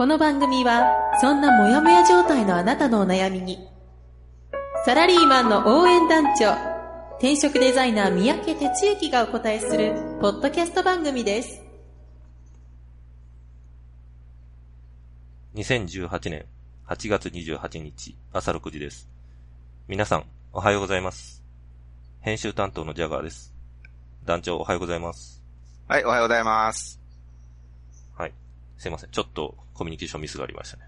この番組はそんなモヤモヤ状態のあなたのお悩みにサラリーマンの応援団長転職デザイナー三宅哲之がお答えするポッドキャスト番組です2018年8月28日朝6時です。皆さん、おはようございます。編集担当のジャガーです。団長、おはようございます。はい、おはようございます。はい。すいません。ちょっとコミュニケーションミスがありましたね。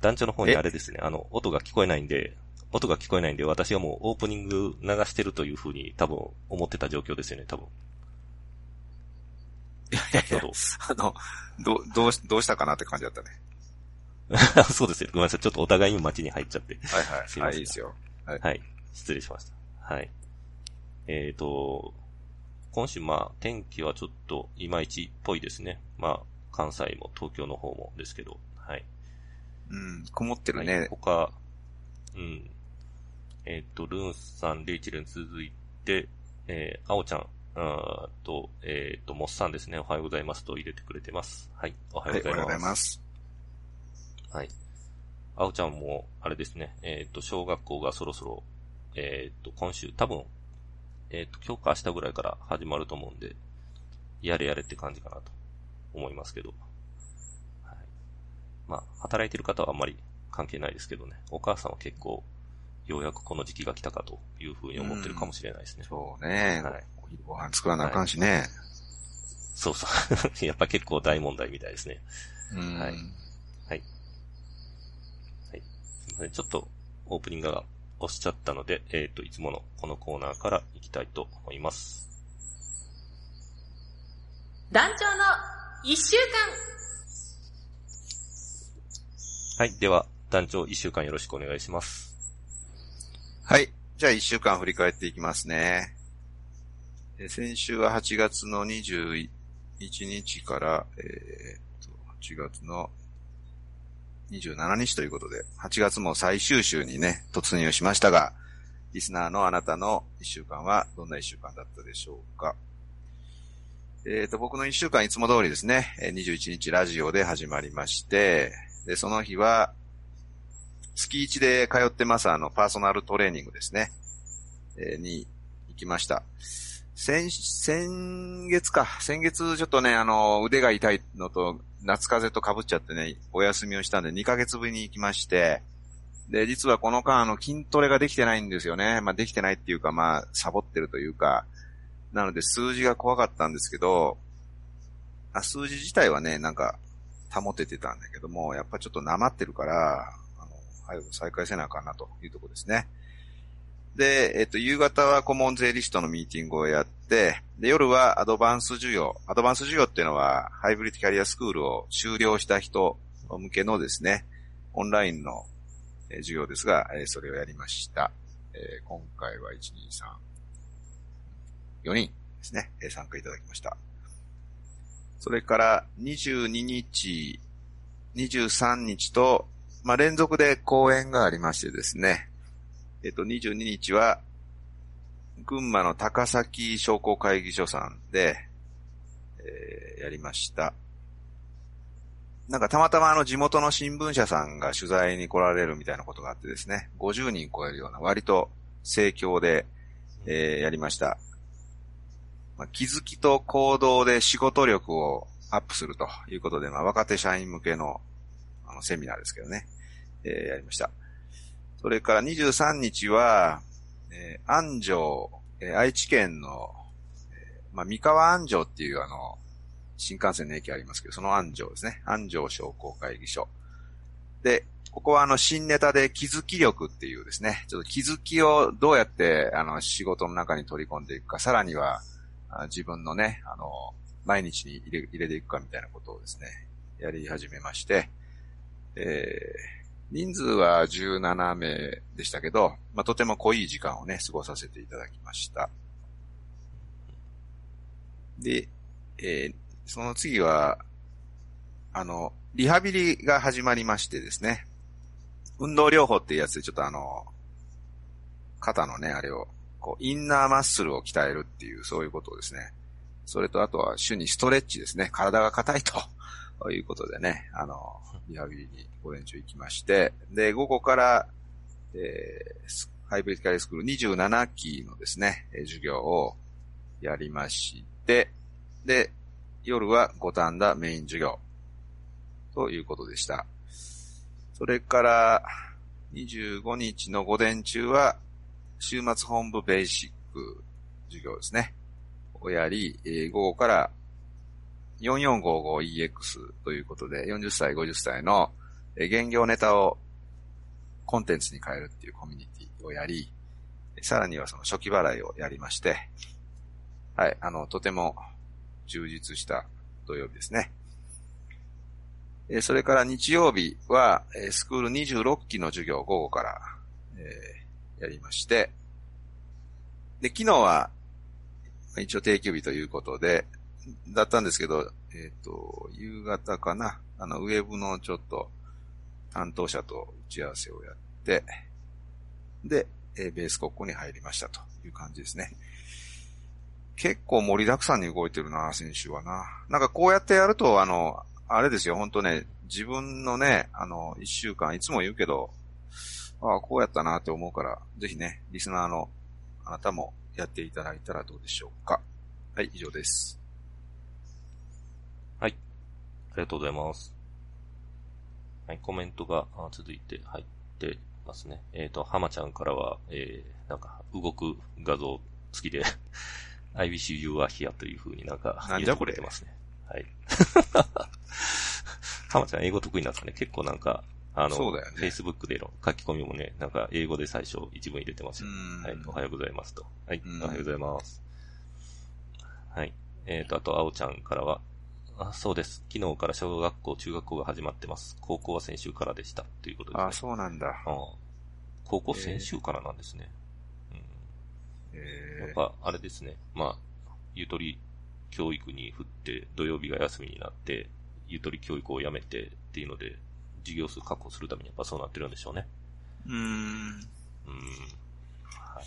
団長の方にえ？あれですね、あの、音が聞こえないんで、音が聞こえないんで、私がもうオープニング流してるというふうに多分思ってた状況ですよね、多分。いやいやいやどう、あの、ど、どうし、どうしたかなって感じだったね。そうですよ。ごめんなさい。ちょっとお互いに街に入っちゃって。はいはい。すいませんはい、いいですよ。はい。失礼しました。はい。えっ、と、今週まあ、天気はちょっといまいちっぽいですね。まあ、関西も東京の方もですけど、はい。うん、曇ってるはいね。他、うん。えっ、と、ルーンさん、レイチェルに続いて、えー、あおちゃん、あーと、えっ、と、モッさんですね。おはようございますと入れてくれてます。はい。おははい、おはようごようございま。ざいますす。はい。あおちゃんも、あれですね、えっ、と、小学校がそろそろ、えっ、と、今週、多分、えっ、と、今日か明日ぐらいから始まると思うんで、やれやれって感じかなと思いますけど。はい。まあ、働いてる方はあんまり関係ないですけどね、お母さんは結構、ようやくこの時期が来たかというふうに思ってるかもしれないですね。そうね。はいお昼ご飯作らなあかんしね。そうそう。やっぱ結構大問題みたいですね。うん。はいすいませんちょっとオープニングが押しちゃったので、えっ、と、いつものこのコーナーから行きたいと思います。団長の一週はい。では、団長一週間よろしくお願いします。はい。じゃあ一週間振り返っていきますね。えー先週は8月の21日から、えーと、8月の27日ということで、8月も最終週にね、突入しましたが、リスナーのあなたの一週間はどんな一週間だったでしょうか。えっ、と、僕の一週間いつも通りですね、21日ラジオで始まりまして、で、その日は、月1で通ってますあの、パーソナルトレーニングですね、えーに行きました。先、先月か。先月ちょっとね、あの、腕が痛いのと、夏風邪と被っちゃってね、お休みをしたんで2ヶ月ぶりに行きまして、で、実はこの間、あの、筋トレができてないんですよね。まあ、できてないっていうか、まあ、サボってるというか、なので数字が怖かったんですけど、あ数字自体はね、なんか、保ててたんだけども、やっぱちょっとなまってるから、あの、早く再開せなあかんなというとこですね。で、えっと、夕方は顧問税理士とのミーティングをやって、で、夜はアドバンス授業。アドバンス授業っていうのは、ハイブリッドキャリアスクールを修了した人向けのですね、オンラインの授業ですが、それをやりました。えー今回は1、2、3、4人ですね、参加いただきました。それから22日、23日と、まあ、連続で講演がありましてですね、えっと、22日は、群馬の高崎商工会議所さんで、えーやりました。なんかたまたまあの地元の新聞社さんが取材に来られるみたいなことがあってですね、50人超えるような割と盛況で、えーやりました。まあ、気づきと行動で仕事力をアップするということで、まあ、若手社員向けのあのセミナーですけどね、えーやりました。それから23日は、えー安城、えー愛知県の、えーまあ、三河安城っていうあの、新幹線の駅ありますけど、その安城ですね。安城商工会議所。で、ここはあの、新ネタで気づき力っていうですね、ちょっと気づきをどうやってあの、仕事の中に取り込んでいくか、さらには、自分のね、あの、毎日に入れ入れていくかみたいなことをですね、やり始めまして、えー、人数は17名でしたけど、まあ、とても濃い時間をね、過ごさせていただきました。で、えー、その次は、あの、リハビリが始まりましてですね、運動療法っていうやつでちょっとあの、肩のね、あれを、こう、インナーマッスルを鍛えるっていう、そういうことをですね。それとあとは、主にストレッチですね。体が硬いとということでね、あの、リハビリに午前中行きまして、で、午後から、えー、ハイブリッドカリスクール27期のですね、授業をやりまして、で、夜は五反田メイン授業ということでした。それから、25日の午前中は、週末本部ベーシック授業ですね。をやり、えー、午後から 4455EX ということで、40歳、50歳の、え、現業ネタをコンテンツに変えるっていうコミュニティをやり、さらにはその初期払いをやりまして、はい、あの、とても充実した土曜日ですね。えそれから日曜日は、えスクール26期の授業を午後から、え、やりまして、で、昨日は、一応定休日ということで、だったんですけど、えっ、ー、と、夕方かな、あの、ウェブのちょっと、担当者と打ち合わせをやって、で、え、ベース国庫に入りましたという感じですね。結構盛りだくさんに動いてるな、選手はな。なんかこうやってやると、あの、あれですよ、本当ね、自分のね、あの、一週間、いつも言うけど、ああ、こうやったなって思うから、ぜひね、リスナーのあなたもやっていただいたらどうでしょうか。はい、以上です。はい。ありがとうございます。はい、コメントが続いて入ってますね。えっ、ー、と、浜ちゃんからは、えー、なんか、動く画像付きで I wish you were here という風になんか、なんじゃこれますね。はい。浜ちゃん英語得意なんですかね結構なんか、あの、そうだよね。Facebook での書き込みもね、なんか英語で最初一文入れてますよ。はい、おはようございますと。はい、おはようございます。はい。えっ、ー、と、あと、あおちゃんからは、あ、そうです。昨日から小学校、中学校が始まってます。高校は先週からでした。ということです、ね。あ、そうなんだ。あ高校先週からなんですね。えー、うん。やっぱ、あれですね。まあ、ゆとり教育に振って、土曜日が休みになって、ゆとり教育をやめてっていうので、授業数確保するためにやっぱそうなってるんでしょうね。うーん。うん。はい。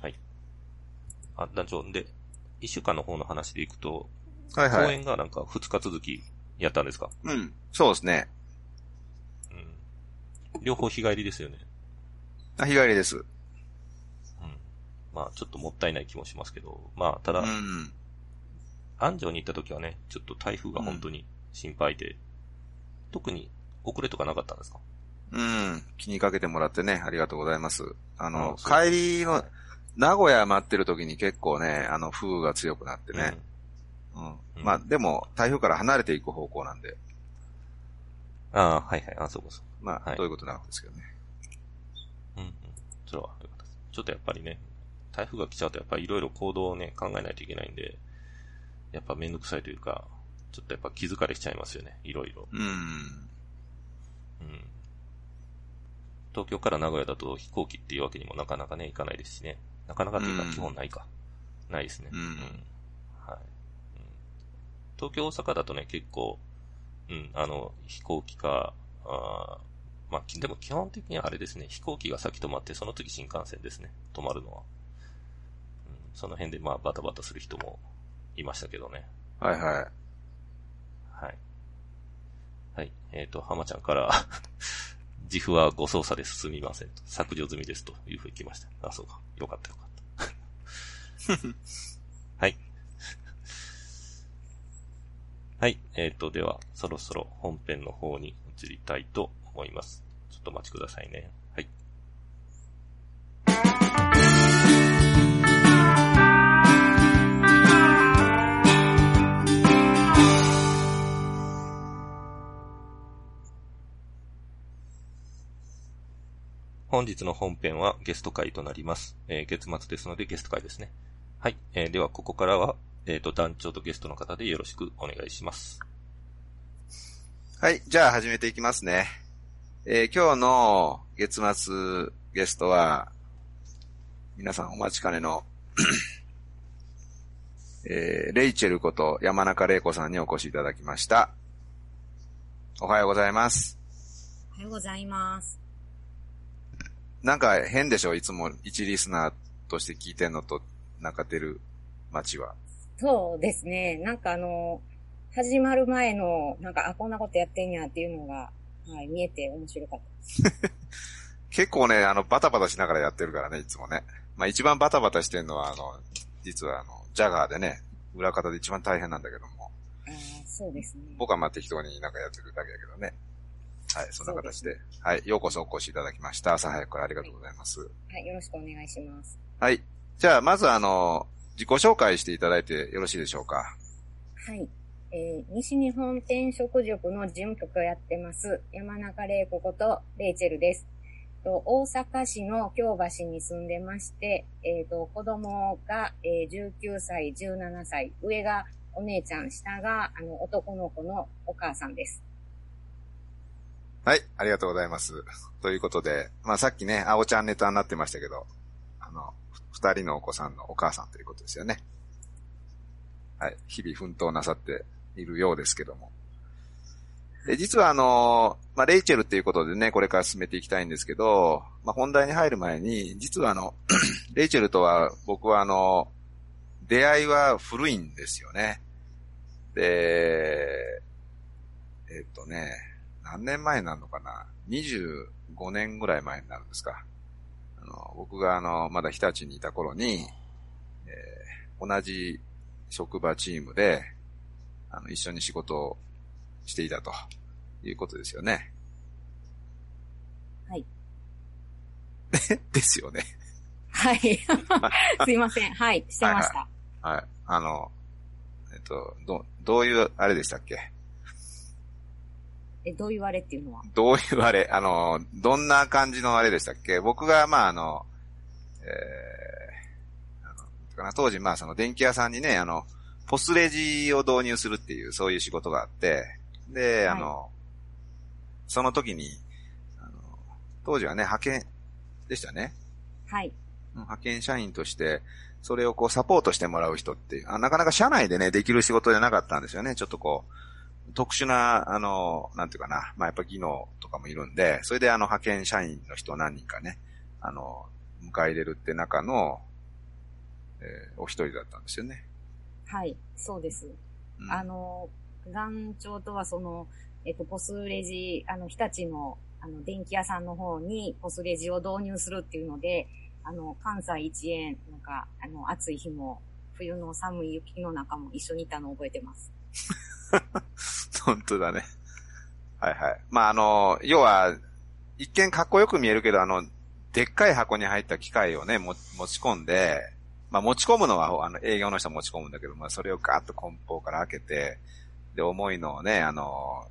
はい。あ、団長、で、一週間の方の話でいくと、はいはい。公演がなんか二日続きやったんですか？うん。そうですね。うん。両方日帰りですよね。あ、日帰りです。まあ、ちょっともったいない気もしますけど、まあ、ただ、うん、安城に行った時はね、ちょっと台風が本当に心配で、うん、特に遅れとかなかったんですか？うん、気にかけてもらってね、ありがとうございます。あの、帰りの、名古屋待ってる時に結構ね、あの、風雨が強くなってね。うん。うん、まあ、でも、台風から離れていく方向なんで。ああ、はいはい、あそうかそう。まあ、はい、どういうことなんですけどね。うんうん。それは。ちょっとやっぱりね、台風が来ちゃうとやっぱりいろいろ行動をね、考えないといけないんで、やっぱめんどくさいというか、ちょっとやっぱ気づかれしちゃいますよね、いろいろ。うん。うん。東京から名古屋だと飛行機っていうわけにもなかなかね、いかないですしね。なかなかっていうか基本ないか。うん、ないですね。うん。うん、はい、うん。東京、大阪だとね、結構、うん、あの、飛行機か、あまあ、でも基本的にはあれですね、飛行機が先止まって、その次新幹線ですね、止まるのは。その辺でまあバタバタする人もいましたけどね。はいはい。はい。はい。えっ、ー、と、浜ちゃんから自負はご操作です。すみませんと。削除済みですというふうに来ました。あ、そうか。よかったよかった。はい。はい。えっ、ー、と、では、そろそろ本編の方に移りたいと思います。ちょっとお待ちくださいね。はい。本日の本編はゲスト会となります。えー、月末ですのでゲスト会ですね。はい。えー、では、ここからは、えっ、ー、と、団長とゲストの方でよろしくお願いします。はい、じゃあ始めていきますね。えー今日の月末ゲストは、皆さんお待ちかねの、えーレイチェルこと山中玲子さんにお越しいただきました。おはようございます。おはようございます。なんか変でしょ？いつも一リスナーとして聞いてんのと、なんか出る街は。そうですね。なんかあの、始まる前の、なんか、あ、こんなことやってんやっていうのが、はい、見えて面白かったです。結構ね、あの、バタバタしながらやってるからね、いつもね。まあ一番バタバタしてるのは、あの、実はあの、ジャガーでね、裏方で一番大変なんだけども、あーそうですね。僕はまあ適当になんかやってるだけだけどね。はい、そんな形で。はい、ようこそお越しいただきました。朝早くからありがとうございます。はい、よろしくお願いします。はい。じゃあ、まずあの、自己紹介していただいてよろしいでしょうか。はい。えー西日本転職塾の事務局をやってます、山中玲子ことレイチェルです。と大阪市の京橋に住んでまして、えっ、と、子供が、えー19歳、17歳、上がお姉ちゃん、下があの男の子のお母さんです。はい、ありがとうございます。ということで、まあさっきね、青ちゃんネタになってましたけど、あの、二人のお子さんのお母さんということですよね。はい、日々奮闘なさっているようですけども。で、実はあの、まあレイチェルっていうことでね、これから進めていきたいんですけど、まあ本題に入る前に、実はあの、レイチェルとは僕はあの、出会いは古いんですよね。で、えっとね、何年前になるのかな ?25 年ぐらい前になるんですか？あの、僕があの、まだ日立にいた頃に、えー同じ職場チームで、あの、一緒に仕事をしていたということですよね。はい。ですよね。はい。すいません。はい、してました。はい。あの、えっと、ど、どういう、あれでしたっけ？え、どう言われっていうのは？どういうあれ、あの、どんな感じのあれでしたっけ？僕が、まあ、あの、えー、かな当時、まあ、その電気屋さんにね、あの、ポスレジを導入するっていう、そういう仕事があって、で、あの、その時に、あの、当時はね、派遣でしたね。はい。派遣社員として、それをこうサポートしてもらう人っていうあ、なかなか社内でね、できる仕事じゃなかったんですよね。ちょっとこう、特殊な、あの、なんていうかな、まあ、やっぱ技能とかもいるんで、それであの派遣社員の人何人かね、あの、迎え入れるって中の、えーお一人だったんですよね。はい。そうです。うんあの、団長とはその、えっと、ポスレジ、あの、日立の、あの、電気屋さんの方にポスレジを導入するっていうので、あの、関西一円、なんか、あの、暑い日も、冬の寒い雪の中も一緒にいたのを覚えてます。本当だね。はいはい。まあ、あの、要は、一見かっこよく見えるけど、あの、でっかい箱に入った機械をね、持ち込んで、まあ持ち込むのは、あの、営業の人持ち込むんだけど、まあそれをガーッと梱包から開けて、で、重いのをね、あの、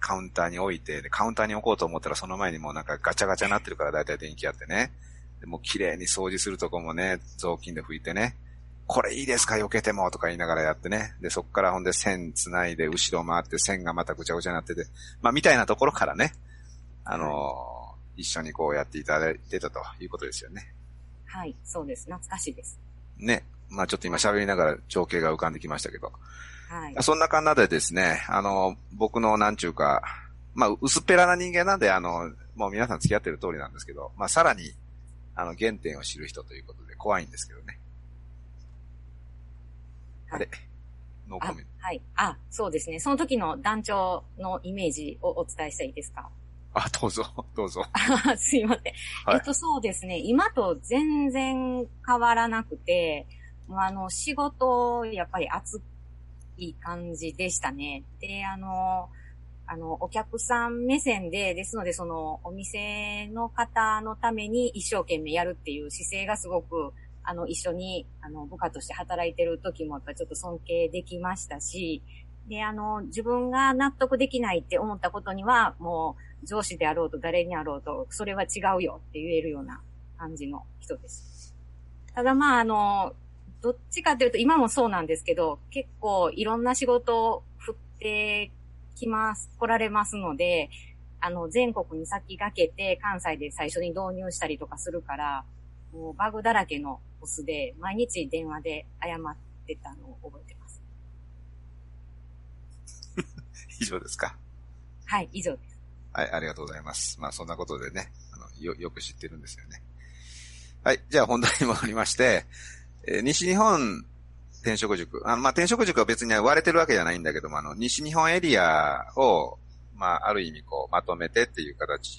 カウンターに置いて、で、カウンターに置こうと思ったらその前にもうなんかガチャガチャになってるから大体電気あってね。でもう綺麗に掃除するとこもね、雑巾で拭いてね。これいいですか？避けてもとか言いながらやってね。で、そっからほんで線繋いで後ろ回って線がまたぐちゃぐちゃになってて、まあみたいなところからね、あのー一緒にこうやっていただいてたということですよね。はい。そうです。懐かしいです。ね。まあちょっと今喋りながら情景が浮かんできましたけど。はい。そんな感じでですね、あの、僕のなんちゅうか、まあ薄っぺらな人間なんで、あの、もう皆さん付き合ってる通りなんですけど、まあさらに、あの、原点を知る人ということで怖いんですけどね。あれノーあコメント。はい。あ、そうですね。その時の団長のイメージをお伝えしていいですか？あ、どうぞ、どうぞ。あ すいません。はいえっと、そうですね。今と全然変わらなくて、あの、仕事、やっぱり熱い感じでしたね。で、あの、あの、お客さん目線で、ですので、その、お店の方のために一生懸命やるっていう姿勢がすごく、あの、一緒に、あの、部下として働いてる時も、やっぱちょっと尊敬できましたし、で、あの、自分が納得できないって思ったことには、もう、上司であろうと誰にあろうと、それは違うよって言えるような感じの人です。ただまあ、あの、どっちかというと、今もそうなんですけど、結構いろんな仕事を振って来ます、来られますので、あの、全国に先駆けて関西で最初に導入したりとかするから、もうバグだらけのオスで、毎日電話で謝ってたのを覚えてます。以上ですか？はい、以上です。はい、ありがとうございます。まあそんなことでね、あの、よ、よく知ってるんですよね。はい、じゃあ本題に戻りまして、えー西日本転職塾。あの、まあ転職塾は別に割れてるわけじゃないんだけども、あの、西日本エリアを、まあある意味こう、まとめてっていう形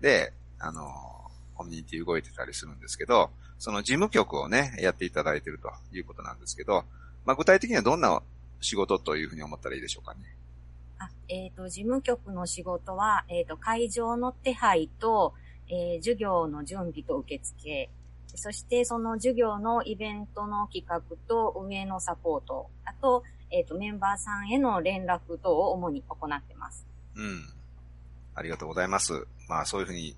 で、あの、コミュニティ動いてたりするんですけど、その事務局をね、やっていただいてるということなんですけど、まあ具体的にはどんな仕事というふうに思ったらいいでしょうかね。あ、えっ、と、事務局の仕事は、えっ、と、会場の手配と、えー授業の準備と受付、そしてその授業のイベントの企画と運営のサポート、あと、えっ、と、メンバーさんへの連絡等を主に行ってます。うん。ありがとうございます。まあそういうふうに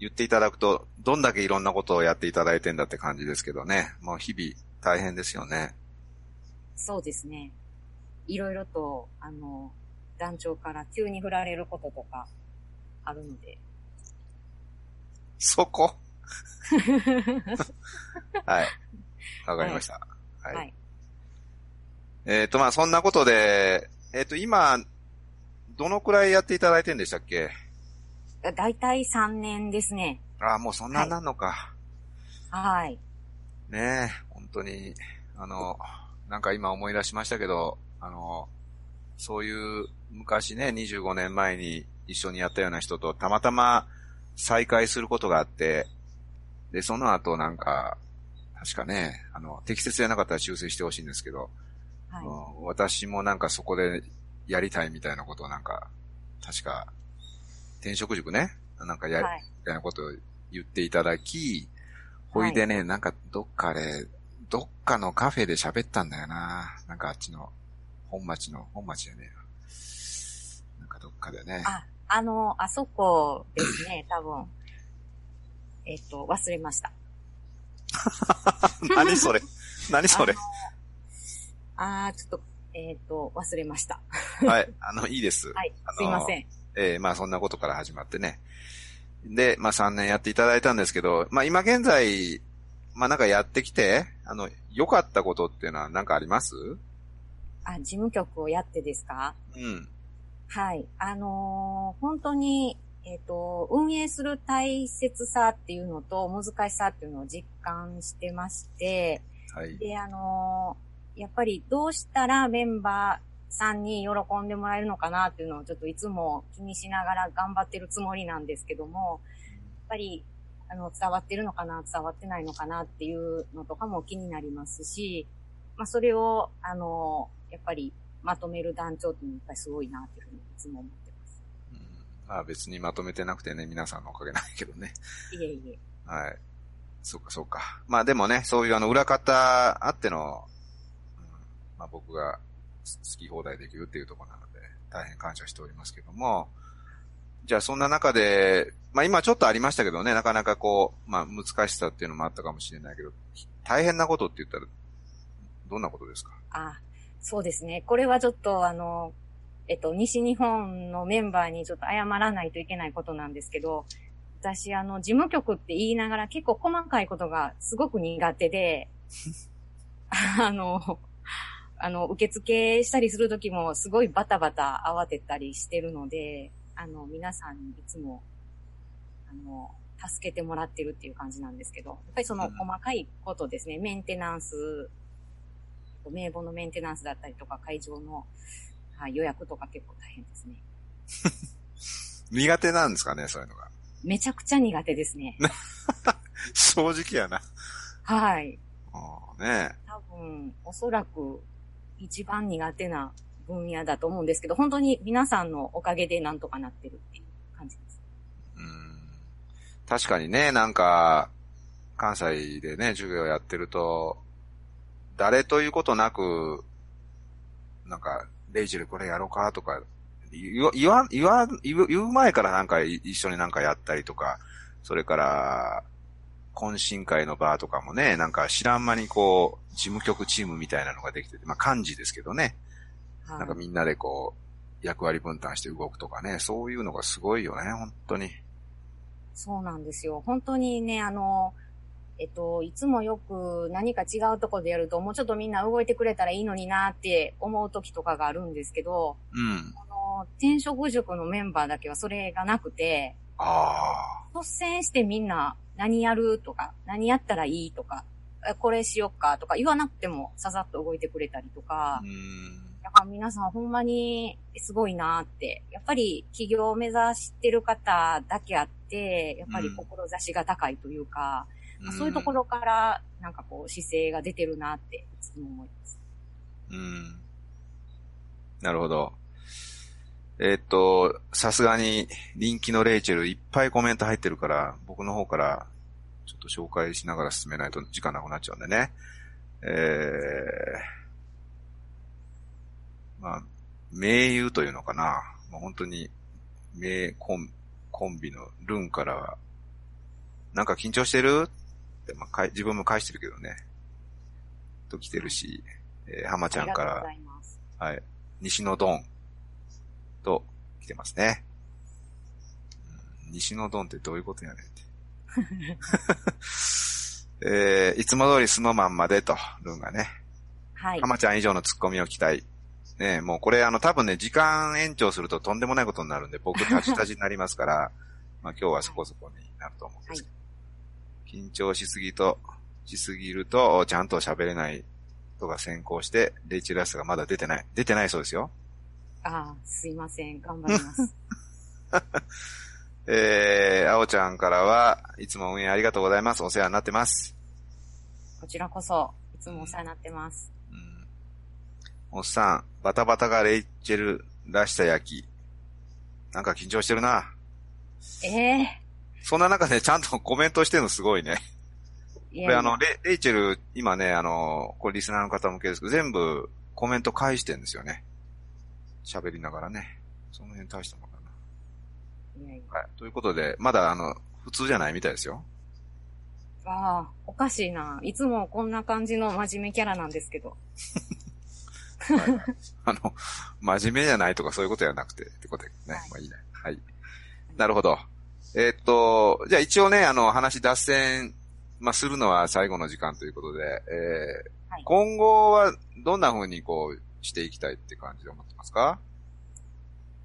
言っていただくと、どんだけいろんなことをやっていただいてんだって感じですけどね。もう日々大変ですよね。そうですね。いろいろと、あの、団長から急に振られることとかあるので。そこ？はい。わかりました。はい。はい。えっ、とまあそんなことで、えっ、と今、どのくらいやっていただいてんでしたっけ？だいたい3年ですね。ああ、もうそんなになんのか。はい。ねえ、本当に、あの、なんか今思い出しましたけど、あの、そういう昔ね、25年前に一緒にやったような人とたまたま再会することがあって、で、その後なんか、確かね、あの、適切じゃなかったら修正してほしいんですけど、はい。うん私もなんかそこでやりたいみたいなことをなんか、確か、転職塾ね、なんかや、はい。みたいなことを言っていただき、ほいでね、なんかどっかで、どっかのカフェで喋ったんだよな。なんかあっちの、本町の、本町じゃねえな。なんかどっかでね。あ、あの、あそこですね、多分。えっと、忘れました。何それ？何それ？あー、ちょっと、えっと、忘れました。はい。あの、いいです。はいすいません。えーまあそんなことから始まってね。で、まあ3年やっていただいたんですけど、まあ今現在、まあなんかやってきて、あの、良かったことっていうのは何かあります？あ、事務局をやってですか？うん。はい。あのー本当に、えっ、と、運営する大切さっていうのと難しさっていうのを実感してまして、はい。で、あのーやっぱりどうしたらメンバーさんに喜んでもらえるのかなっていうのをちょっといつも気にしながら頑張ってるつもりなんですけども、やっぱり、あの、伝わってるのかな、伝わってないのかなっていうのとかも気になりますし、まあ、それを、あのーやっぱりまとめる団長っていうのはやっぱりすごいなっていうふうにいつも思ってます。うんまあ別にまとめてなくてね、皆さんのおかげなんだけどね。いえいえ。はい。そうか、そうか。まあでもね、そういうあの裏方あっての、うんまあ僕が好き放題できるっていうところなので、大変感謝しておりますけども、じゃあそんな中で、まあ今ちょっとありましたけどね、なかなかこう、まあ難しさっていうのもあったかもしれないけど、大変なことって言ったら、どんなことですか？あ、そうですね。これはちょっとあの、えっと、西日本のメンバーにちょっと謝らないといけないことなんですけど、私あの、事務局って言いながら結構細かいことがすごく苦手で、あの、あの、受付したりするときもすごいバタバタ慌てたりしてるので、あの、皆さんにいつも、あの、助けてもらってるっていう感じなんですけど、やっぱりそのうん細かいことですね、メンテナンス、名簿のメンテナンスだったりとか、会場の、はい、予約とか結構大変ですね。苦手なんですかね、そういうのが？めちゃくちゃ苦手ですね。正直やな。はい。うんね多分、おそらく一番苦手な分野だと思うんですけど、本当に皆さんのおかげでなんとかなってるっていう感じです。うん確かにね、なんか、関西でね、授業やってると、誰ということなく、なんか、レイジルこれやろうかとか、言わ、言わ、言わ、言う前からなんか一緒になんかやったりとか、それから、懇親会の場とかもね、なんか知らん間にこう、事務局チームみたいなのができてて、まあ漢字ですけどね、はい。なんかみんなでこ役割分担して動くとかね、そういうのがすごいよね、本当に。そうなんですよ。本当にね、あの、えっと、いつもよく何か違うとこでやると、もうちょっとみんな動いてくれたらいいのになって思う時とかがあるんですけど、うん。あの、転職塾のメンバーだけはそれがなくて、あ率先してみんな何やるとか、何やったらいいとか、えこれしよっかとか言わなくてもささっと動いてくれたりとかあ。う、ん。だから皆さんほんまにすごいなって、やっぱり起業を目指してる方だけあって、やっぱり志が高いというか、まあそういうところからなんかこう姿勢が出てるなっていつも思います。うん。なるほど。えーっと、さすがに、人気のレイチェルいっぱいコメント入ってるから、僕の方から、ちょっと紹介しながら進めないと時間なくなっちゃうんでね。えー、まあ、名優というのかな。もう本当に、名コン、コンビのルンからは、なんか緊張してる？って、まあ自分も返してるけどね。と来てるし、えー、浜ちゃんから。はい。西野ドンと来てますね。うん西野ドンってどういうことやねんって。えー、いつも通りスノマンまでと、ルンがね。はい。浜ちゃん以上のツッコミを期待。ねもうこれあの多分ね、時間延長するととんでもないことになるんで、僕たちたちになりますから、まあ今日はそこそこになると思うんですけど。緊張しすぎと、しすぎると、ちゃんと喋れない人が先行して、レイチェルラスがまだ出てない。出てないそうですよ。ああ、すいません。頑張ります。えー、あおちゃんからは、いつも運営ありがとうございます。お世話になってます。こちらこそ、いつもお世話になってます。うん。おっさん、バタバタがレイチェルらした焼き。なんか緊張してるな。ええそんな中でちゃんとコメントしてるのすごいね。これあの、レレイチェル、今ね、あの、これリスナーの方向けですけど、全部コメント返してんですよね。喋りながらね。その辺大したもんだいやいな。はい。ということで、まだあの、普通じゃないみたいですよ。やああ、おかしいな。いつもこんな感じの真面目キャラなんですけど。はい、あの、真面目じゃないとかそういうことじゃなくて、ってことでね。はいまあいいね。はい。なるほど。えーっと、じゃあ一応ね、あの、話脱線、まあ、するのは最後の時間ということで、えーはい今後はどんな風にこう、していきたいって感じで思ってますか？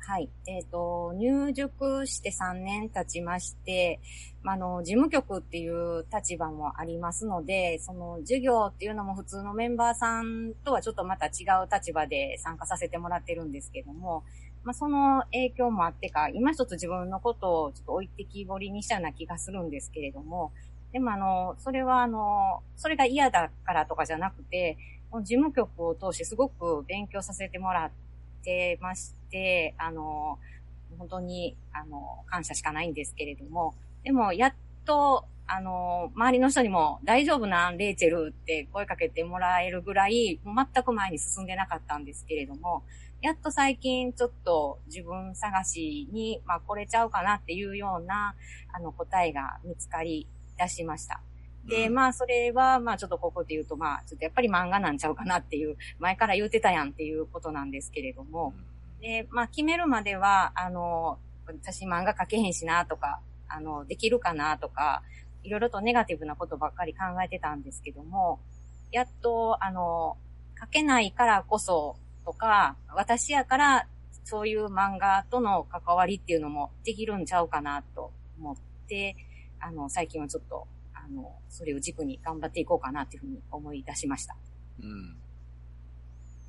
はい。えっ、と、入塾して3年経ちまして、まあの、事務局っていう立場もありますので、その授業っていうのも普通のメンバーさんとはちょっとまた違う立場で参加させてもらってるんですけども、まあその影響もあってか、今一つ自分のことをちょっと置いてきぼりにしたような気がするんですけれども、でもあの、それはあの、それが嫌だからとかじゃなくて、事務局を通してすごく勉強させてもらってまして、あの、本当に、あの、感謝しかないんですけれども、でも、やっと、あの、周りの人にも大丈夫なん、レイチェルって声かけてもらえるぐらい、全く前に進んでなかったんですけれども、やっと最近ちょっと自分探しに、まあ、これちゃうかなっていうような、あの、答えが見つかり出しました。で、うん。まあ、それは、まあ、ちょっとここで言うと、まあ、ちょっとやっぱり漫画なんちゃうかなっていう、前から言ってたやんっていうことなんですけれども、で、まあ、決めるまでは、あの、私漫画描けへんしなとか、あの、できるかなとか、いろいろとネガティブなことばっかり考えてたんですけども、やっと、あの、描けないからこそとか、私やから、そういう漫画との関わりっていうのもできるんちゃうかなと思って、あの、最近はちょっと、あの、それを軸に頑張っていこうかなっていうふうに思い出しました。うん。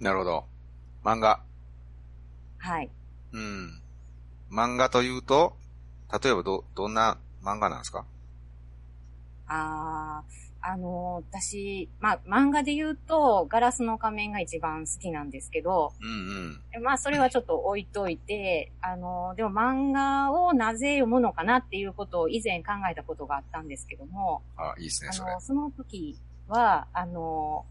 なるほど。漫画。はい。うん。漫画というと、例えばど、どんな漫画なんですか？ああ、あの私、まあ、漫画で言うと、ガラスの仮面が一番好きなんですけど、うんうん。まあ、それはちょっと置いといて、あのでも漫画をなぜ読むのかなっていうことを以前考えたことがあったんですけども、あ、いいですね、それ。あの、その時は、あの、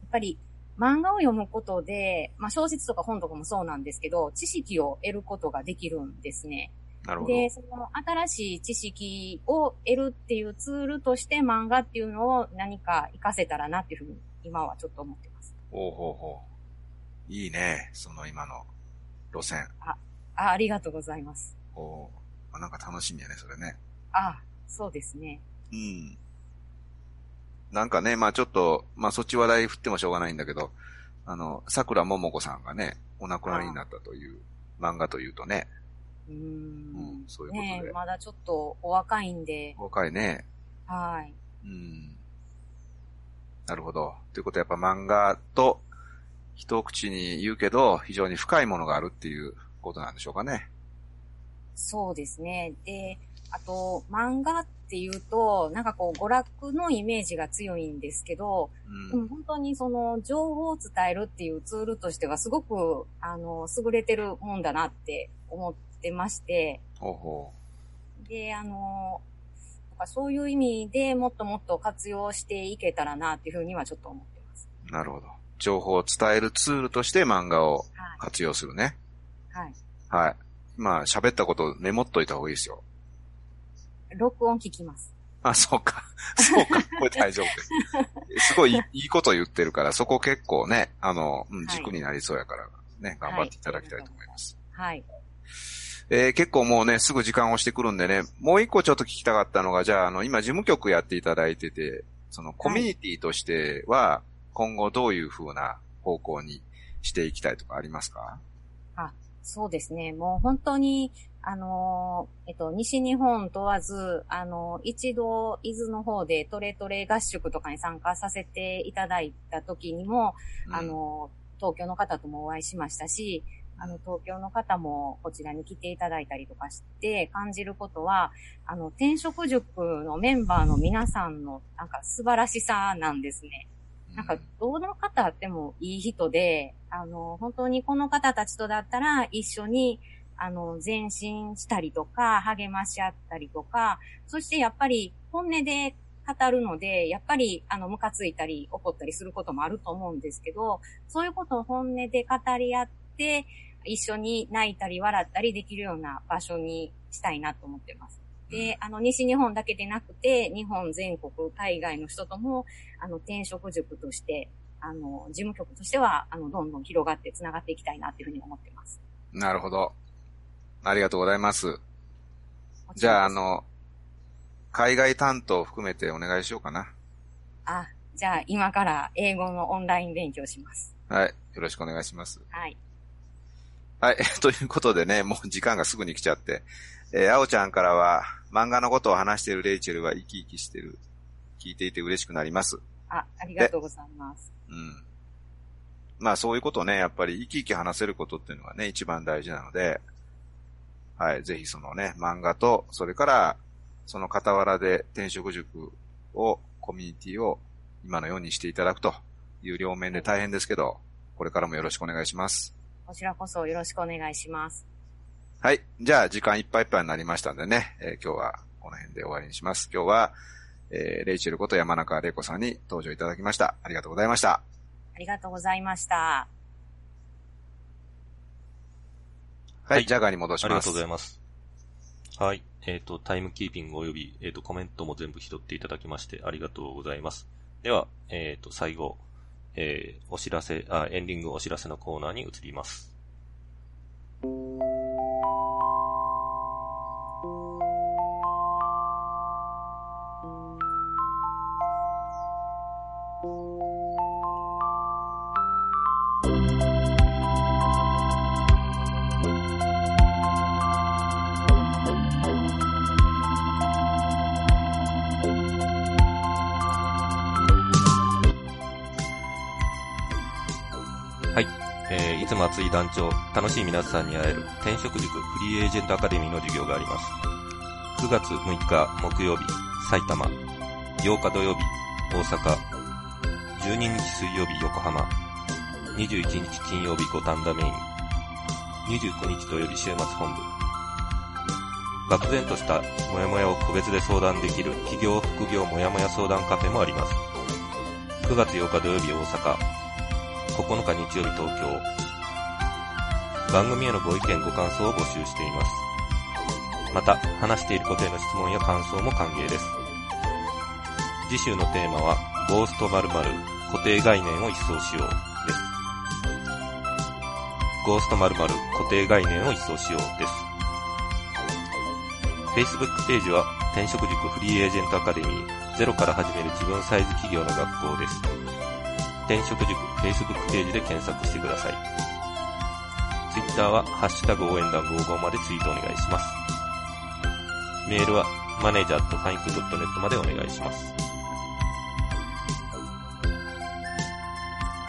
やっぱり漫画を読むことで、まあ小説とか本とかもそうなんですけど、知識を得ることができるんですね。なるほど。で、その新しい知識を得るっていうツールとして漫画っていうのを何か活かせたらなっていうふうに今はちょっと思ってます。ほうほうほう。いいね、その今の路線。あ、ありがとうございます。おーなんか楽しみやね、それね。あ、そうですね。うん。なんかね、まあちょっと、まあそっち話題振ってもしょうがないんだけど、あの、桜ももこさんがね、お亡くなりになったという漫画というとね、うんん。そういうことでまだちょっとお若いんで、若いね。はい。うん。なるほど。ということはやっぱ漫画と一口に言うけど、非常に深いものがあるっていうことなんでしょうかね。そうですね。で、あと、漫画っていうと、なんかこう、娯楽のイメージが強いんですけど、でうん。も本当にその、情報を伝えるっていうツールとしては、すごく、あの、優れてるもんだなって思ってまして、ほうほで、あの、そういう意味でもっともっと活用していけたらなっていうふうにはちょっと思ってます。う。なるほど。情報を伝えるツールとして漫画をは活用するね。い。はい。はい。まあ喋ったことメモっといた方がいいですよ。録音聞きます。あ、そうか。そうか。これ大丈夫です。すごいいいいいこと言ってるから、そこ結構ね、あの、うん、はい軸になりそうやから、ね、頑張っていただきたいと思います。はい。えー結構もうね、すぐ時間をしてくるんでね、もう一個ちょっと聞きたかったのが、じゃあ、あの、今事務局やっていただいてて、そのコミュニティとしては、今後どういう風な方向にしていきたいとかありますか？そうですね。もう本当に、あのーえっと、西日本問わず、あのー一度、伊豆の方でトレトレ合宿とかに参加させていただいた時にも、うん。あのー東京の方ともお会いしましたし、あの、東京の方もこちらに来ていただいたりとかして感じることは、あの、転職塾のメンバーの皆さんの、なんか素晴らしさなんですね。なんか、どの方でもいい人で、あの、本当にこの方たちとだったら一緒に、あの、前進したりとか、励まし合ったりとか、そしてやっぱり本音で語るので、やっぱり、あの、ムカついたり怒ったりすることもあると思うんですけど、そういうことを本音で語り合って、一緒に泣いたり笑ったりできるような場所にしたいなと思ってます。で、あの、西日本だけでなくて、日本全国、海外の人とも、あの、転職塾として、あの、事務局としては、あの、どんどん広がって繋がっていきたいなっていうふうに思ってます。なるほど。ありがとうございます。じゃあ、あの、海外担当を含めてお願いしようかな。あ、じゃあ、今から英語のオンライン勉強します。はい。よろしくお願いします。はい。はい。ということでね、もう時間がすぐに来ちゃって。えー、あおちゃんからは、漫画のことを話しているレイチェルは生き生きしてる。聞いていて嬉しくなります。あ、ありがとうございます。うん。まあそういうことね、やっぱり生き生き話せることっていうのがね、一番大事なので、はい。ぜひそのね、漫画と、それから、その傍らで転職塾を、コミュニティを今のようにしていただくという両面で大変ですけど、これからもよろしくお願いします。こちらこそよろしくお願いします。はい。じゃあ、時間いっぱいいっぱいになりましたんでね、えー今日はこの辺で終わりにします。今日は、えーレイチェルこと山中玲子さんに登場いただきました。ありがとうございました。ありがとうございました。はい、はいジャガーに戻します。ありがとうございます。はい。えっ、と、タイムキーピング及び、えっ、と、コメントも全部拾っていただきまして、ありがとうございます。では、えっ、と、最後、えー、お知らせ、あ、エンディングお知らせのコーナーに移ります。えー、いつも熱い団長、楽しい皆さんに会える転職塾フリーエージェントアカデミーの授業があります。9月6日木曜日、埼玉。8日土曜日、大阪。12日水曜日、横浜。21日金曜日、五反田メイン。29日土曜日、週末本部。漠然としたモヤモヤを個別で相談できる企業副業モヤモヤ相談カフェもあります。9月8日土曜日、大阪。9日日曜日東京番組へのご意見ご感想を募集していますまた話していることへの質問や感想も歓迎です次週のテーマはゴースト〇〇固定概念を一掃しようですゴースト〇〇固定概念を一掃しようです。Facebook ページは転職塾フリーエージェントアカデミーゼロから始める自分サイズ企業の学校です。転職塾 Facebook ページで検索してください。Twitter はハッシュタグ応援団55までツイートお願いします。メールはマネージャーとファインクドットネットまでお願いします。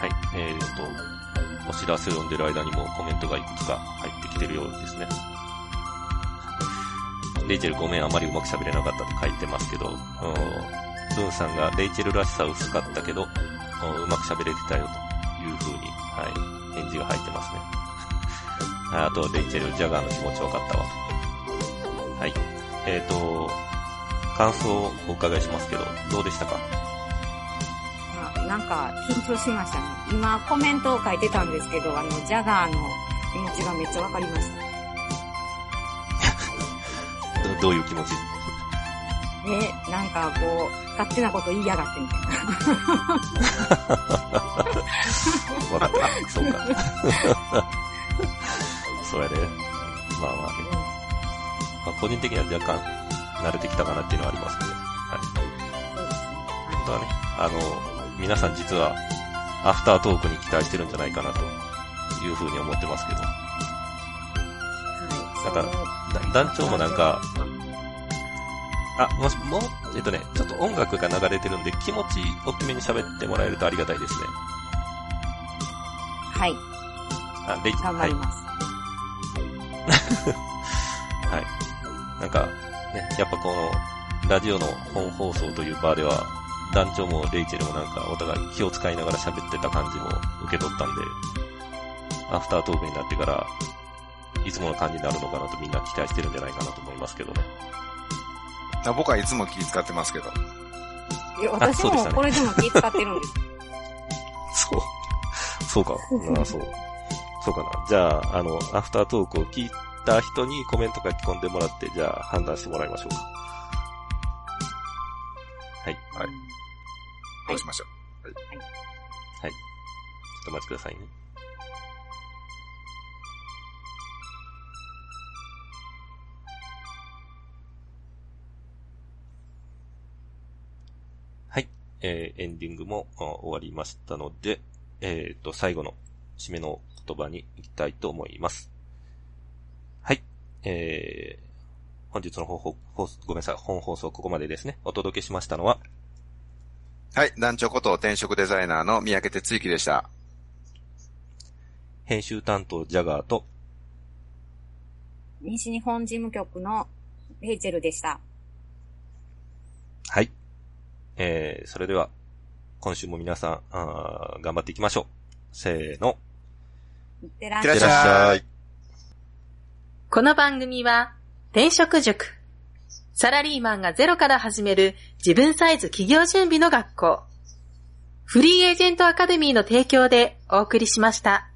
はい、えーっと、お知らせを読んでる間にもコメントがいくつか入ってきてるようですね。レイチェルごめん、あまりうまく喋れなかったと書いてますけど、ルンさんがレイチェルらしさ薄かったけど、うまく喋れてたよという風に、はい、返事が入ってますね。あと、レイチェル、ジャガーの気持ち分かったわと。はい。えっ、ー、と、感想をお伺いしますけど、どうでしたか？なんか緊張しましたね。今コメントを書いてたんですけど、あの、ジャガーの気持ちがめっちゃわかりました。どういう気持ち？え、なんかこう、勝手なこと言いやがってみたいな。わかった。そうか。そうやで、ね。まあまあね。まあ、個人的には若干慣れてきたかなっていうのはありますけど。はい。そうですね。本当はね、あの、皆さん実はアフタートークに期待してるんじゃないかなというふうに思ってますけど。はい。なんか、団長もなんか、あ、もし、もう、えっとね、ちょっと音楽が流れてるんで、気持ち大きめに喋ってもらえるとありがたいですね。はい。あ、レイ頑張ります。はい。なんか、ね、やっぱこの、ラジオの本放送という場では、団長もレイチェルもなんかお互い気を使いながら喋ってた感じも受け取ったんで、アフタートークになってから、いつもの感じになるのかなとみんな期待してるんじゃないかなと思いますけどね。僕はいつも気使ってますけど。いや、私もこれでも気使ってるんです。そう。そうか。あそう。そうかな。じゃあ、あの、アフタートークを聞いた人にコメント書き込んでもらって、じゃあ判断してもらいましょうか。はい。はい。どうしましょう。はい。はい。ちょっとお待ちくださいね。はい。えー、エンディングも終わりましたので、えっ、ー、と、最後の締めの言葉に行きたいと思います。はい。えー、本日の放送、ごめんなさい、本放送ここまでですね。お届けしましたのは、はい、団長こと転職デザイナーの三宅哲之でした。編集担当ジャガーと、西日本事務局のレイチェルでした。はい。えー、それでは、今週も皆さん、あ頑張っていきましょう。せーの。いってらっしゃい。この番組は、転職塾。サラリーマンがゼロから始める自分サイズ企業準備の学校。フリーエージェントアカデミーの提供でお送りしました。